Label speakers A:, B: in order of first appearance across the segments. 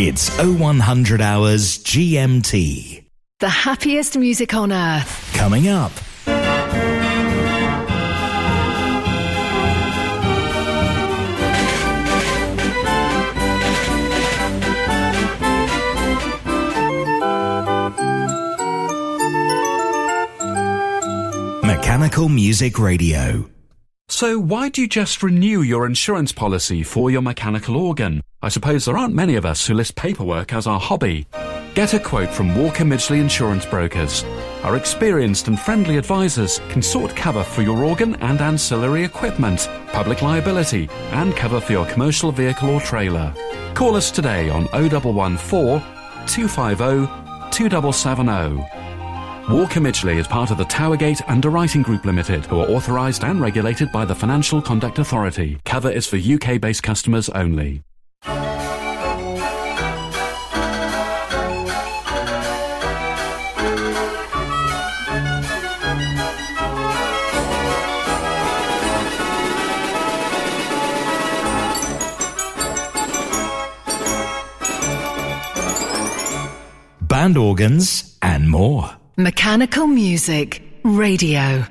A: It's 0100 hours GMT.
B: The happiest music on earth.
A: Coming up. Mechanical Music Radio.
C: So, why do you just renew your insurance policy for your mechanical organ? I suppose there aren't many of us who list paperwork as our hobby. Get a quote from Walker Midgley Insurance Brokers. Our experienced and friendly advisors can sort cover for your organ and ancillary equipment, public liability, and cover for your commercial vehicle or trailer. Call us today on 0114 250 2770. Walker Midgley is part of the Towergate Underwriting Group Limited, who are authorised and regulated by the Financial Conduct Authority. Cover is for UK based customers only.
A: Band organs and more.
B: Mechanical Music Radio.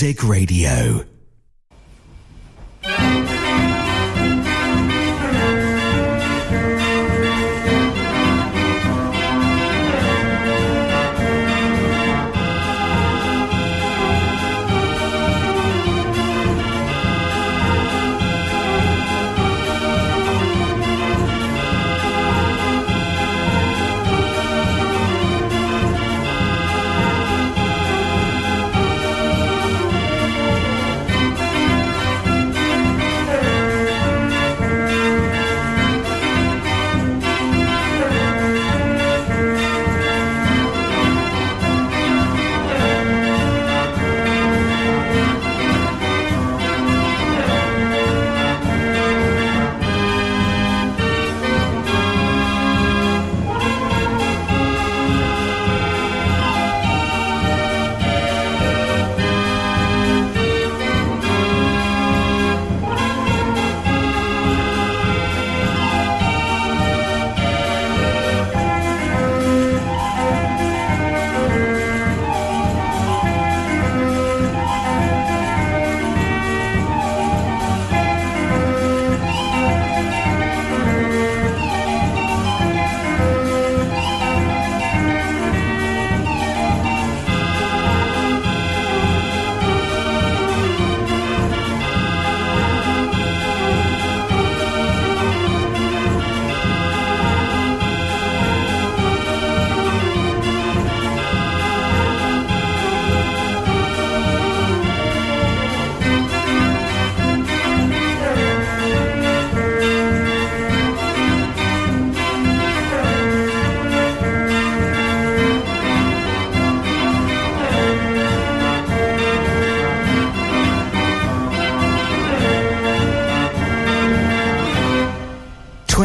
A: Music Radio.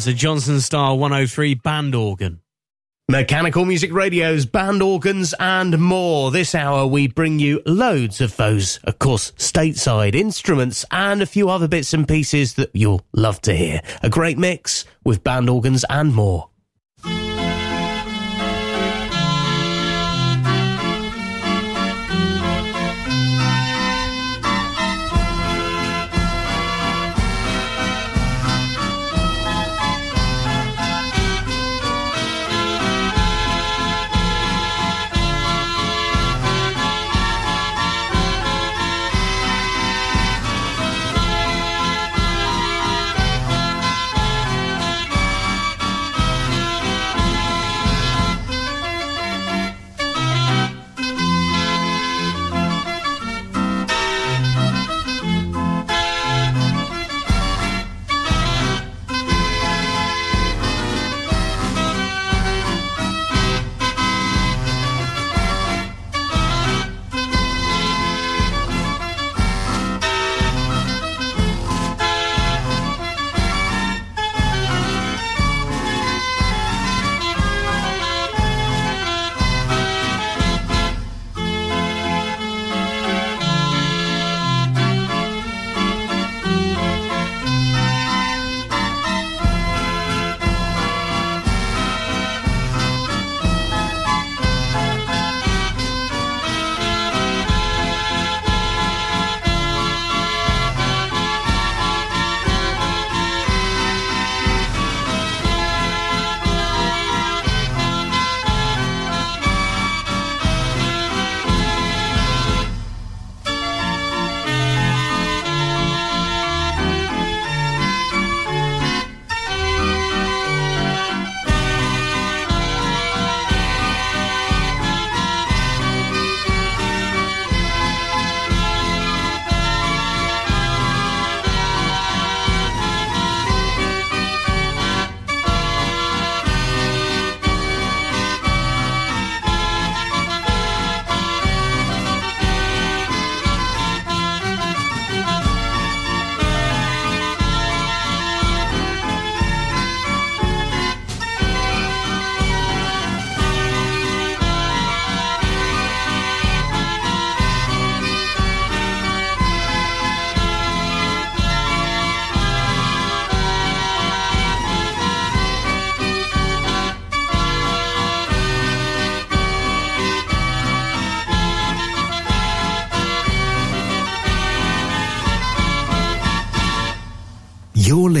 D: That's a Johnson Star 103 band organ.
E: Mechanical Music Radio's band organs and more. This hour we bring you loads of those, of course, stateside instruments and a few other bits and pieces that you'll love to hear. A great mix with band organs and more.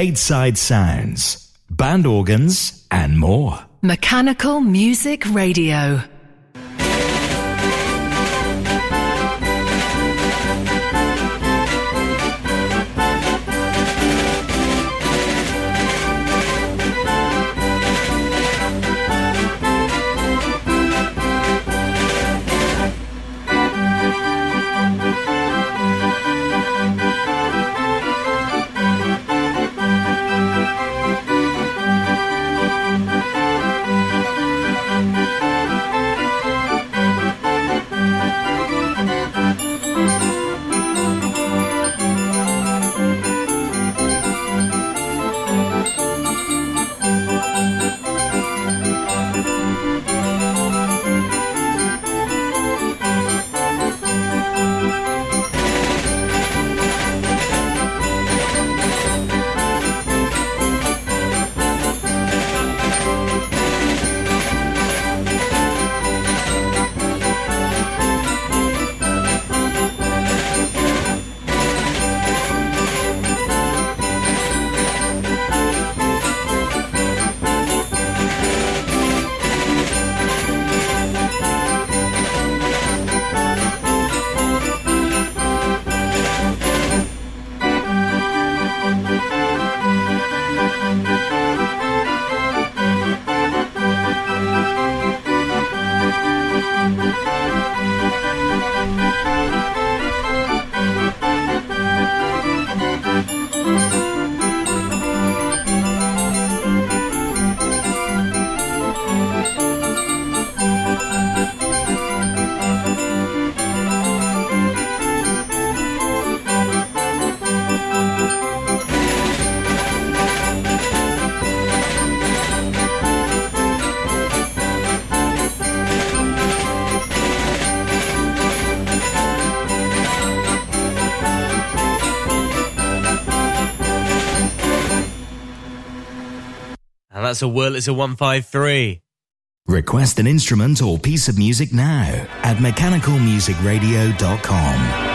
A: Stateside sounds, band organs, and more.
B: Mechanical Music Radio.
D: That's a Wurlitzer 153.
A: Request an instrument or piece of music now at mechanicalmusicradio.com.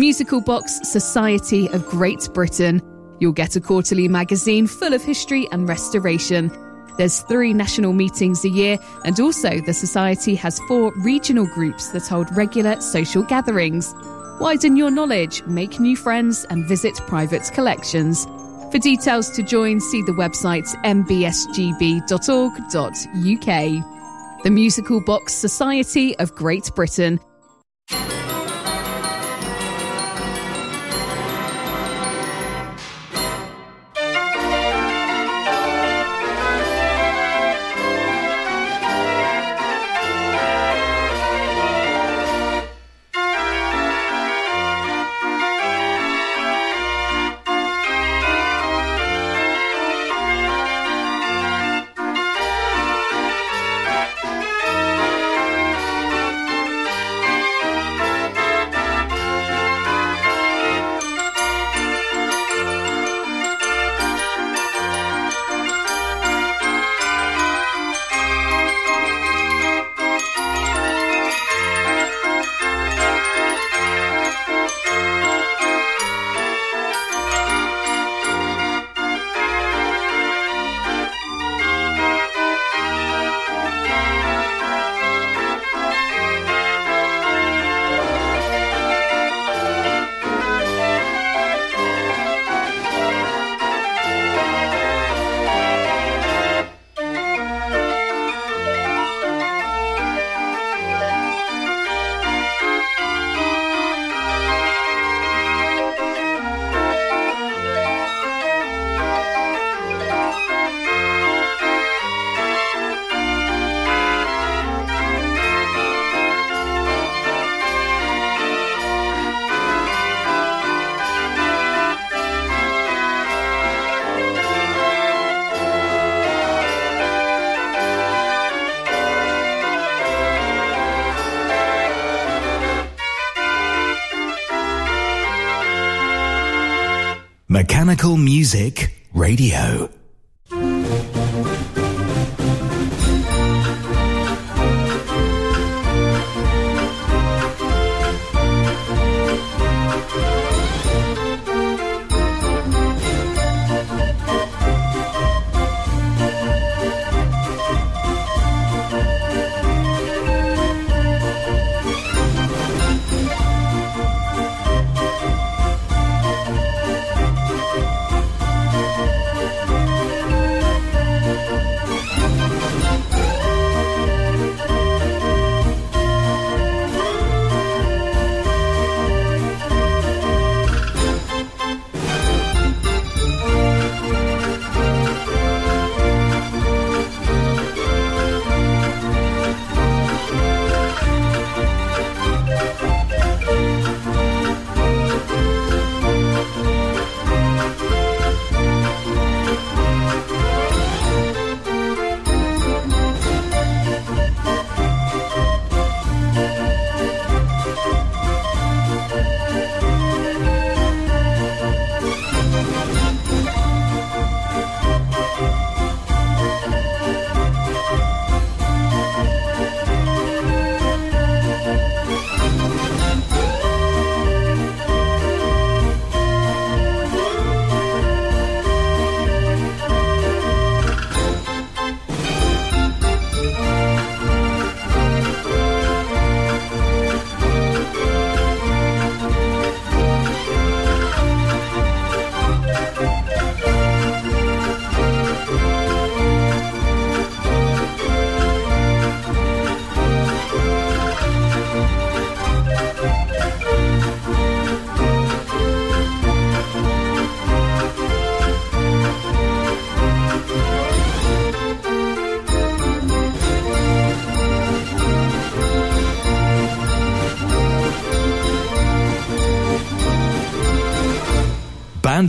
F: Musical Box Society of Great Britain. You'll get a quarterly magazine full of history and restoration. There's three national meetings a year, and also the Society has four regional groups that hold regular social gatherings. Widen your knowledge, make new friends, and visit private collections. For details to join, see the website mbsgb.org.uk. The Musical Box Society of Great Britain.
A: Music Radio.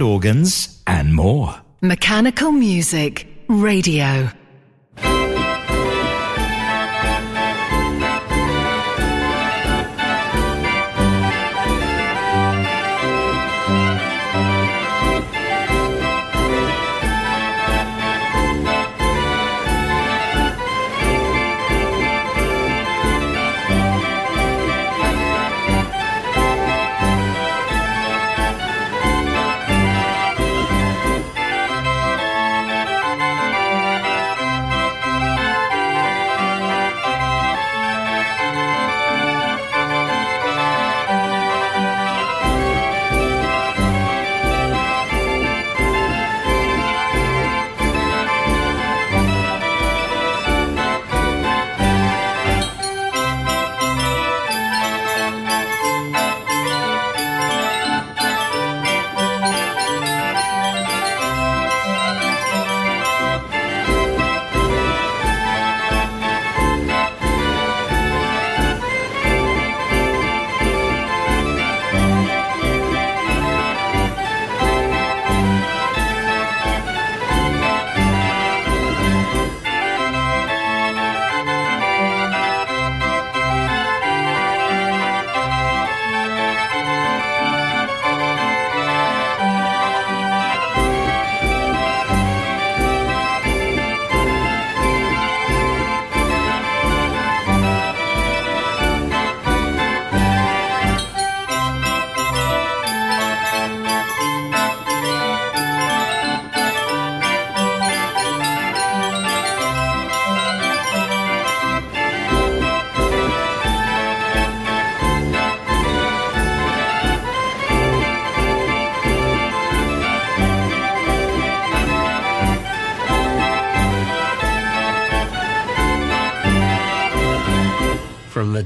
A: Organs, and more.
B: Mechanical Music Radio.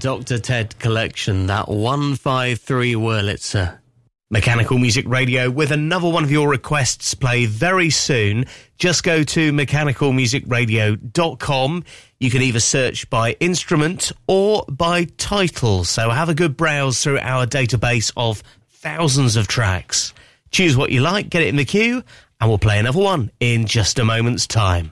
E: Dr. Ted collection, that 153 Wurlitzer. Mechanical Music Radio with another one of your requests play very soon. Just go to mechanicalmusicradio.com. You can either search by instrument or by title. So have a good browse through our database of thousands of tracks. Choose what you like, get it in the queue, and we'll play another one in just a moment's time.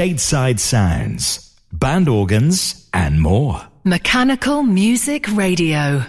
A: Stateside sounds, band organs, and more.
B: Mechanical Music Radio.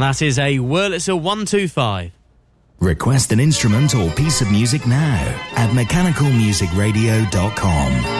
D: And that is a Wurlitzer 125.
A: Request an instrument or piece of music now at mechanicalmusicradio.com.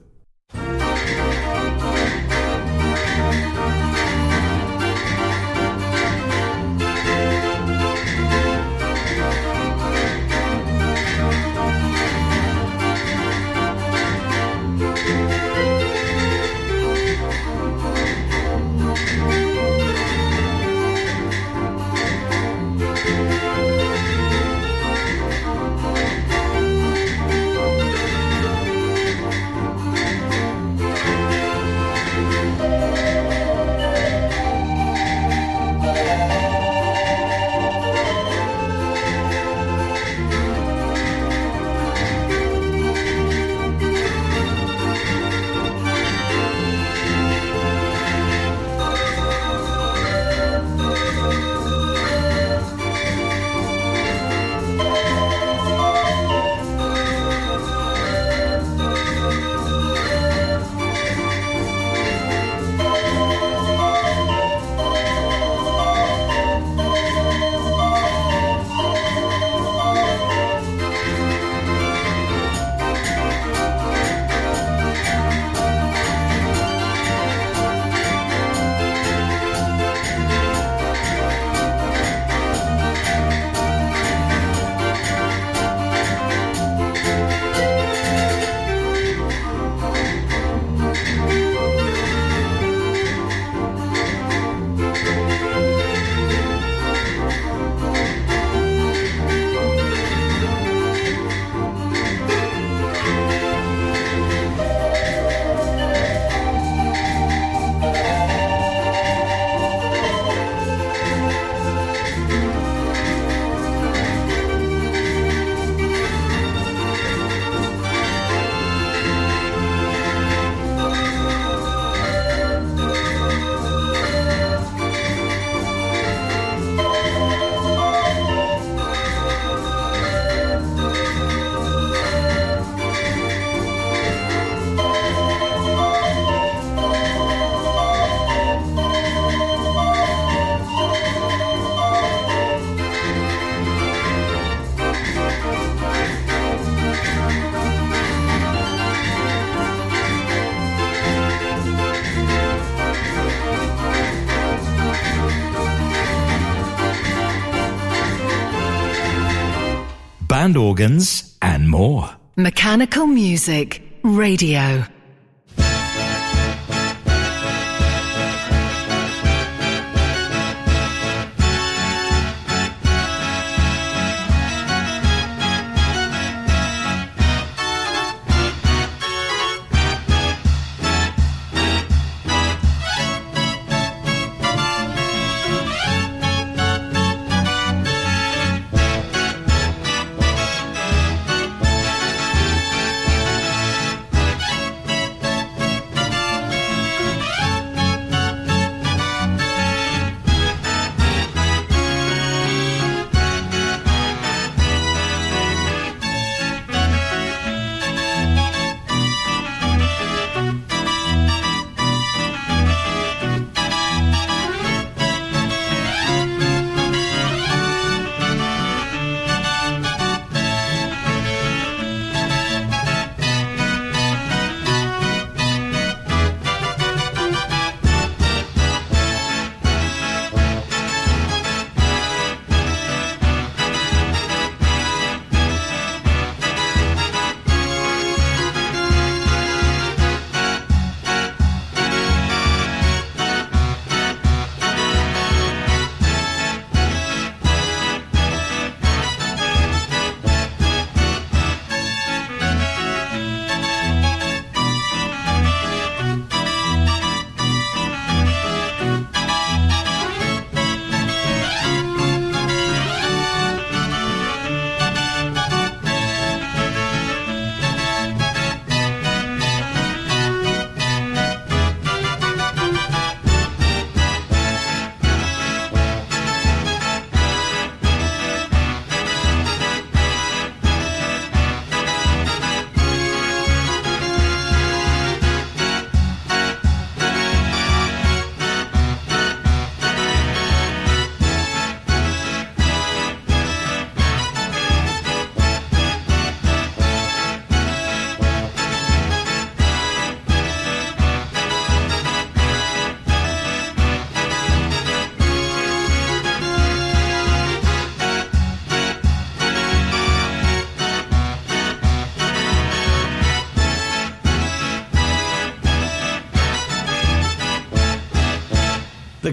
A: Band organs, and more.
B: Mechanical Music Radio.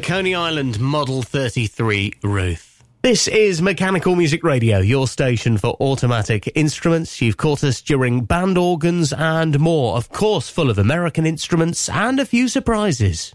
E: Coney Island Model 33 Ruth. This is Mechanical Music Radio, your station for automatic instruments. You've caught us during band organs and more, of course, full of American instruments and a few surprises.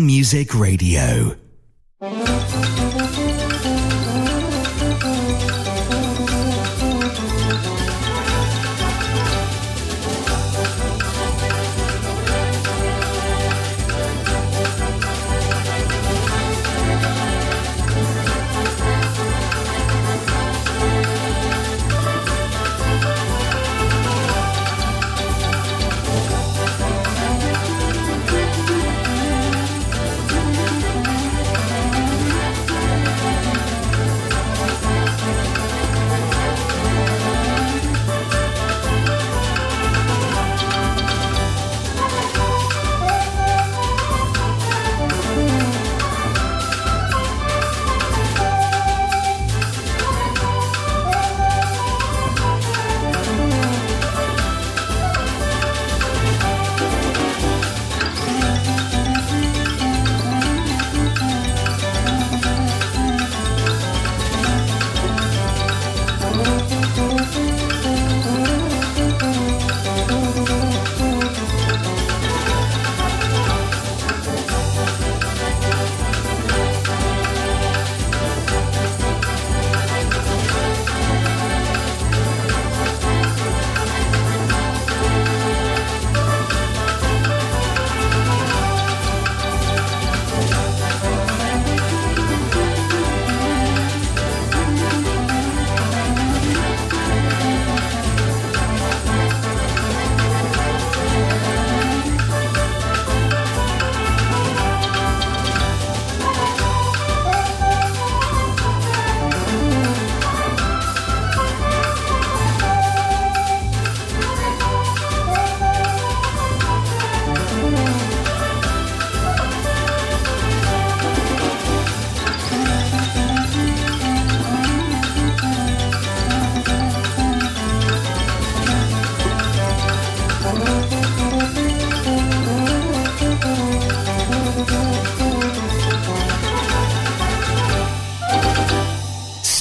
A: Music Radio.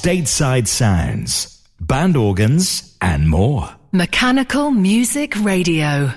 A: Stateside sounds, band organs, and more.
B: Mechanical Music Radio.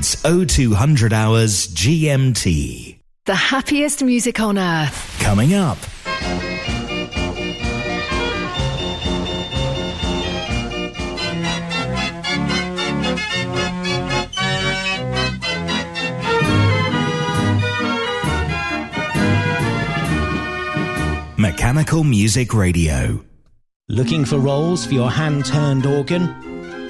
A: It's 0200 hours GMT.
B: The happiest music on earth.
A: Coming up. Mechanical Music Radio.
G: Looking for rolls for your hand turned organ?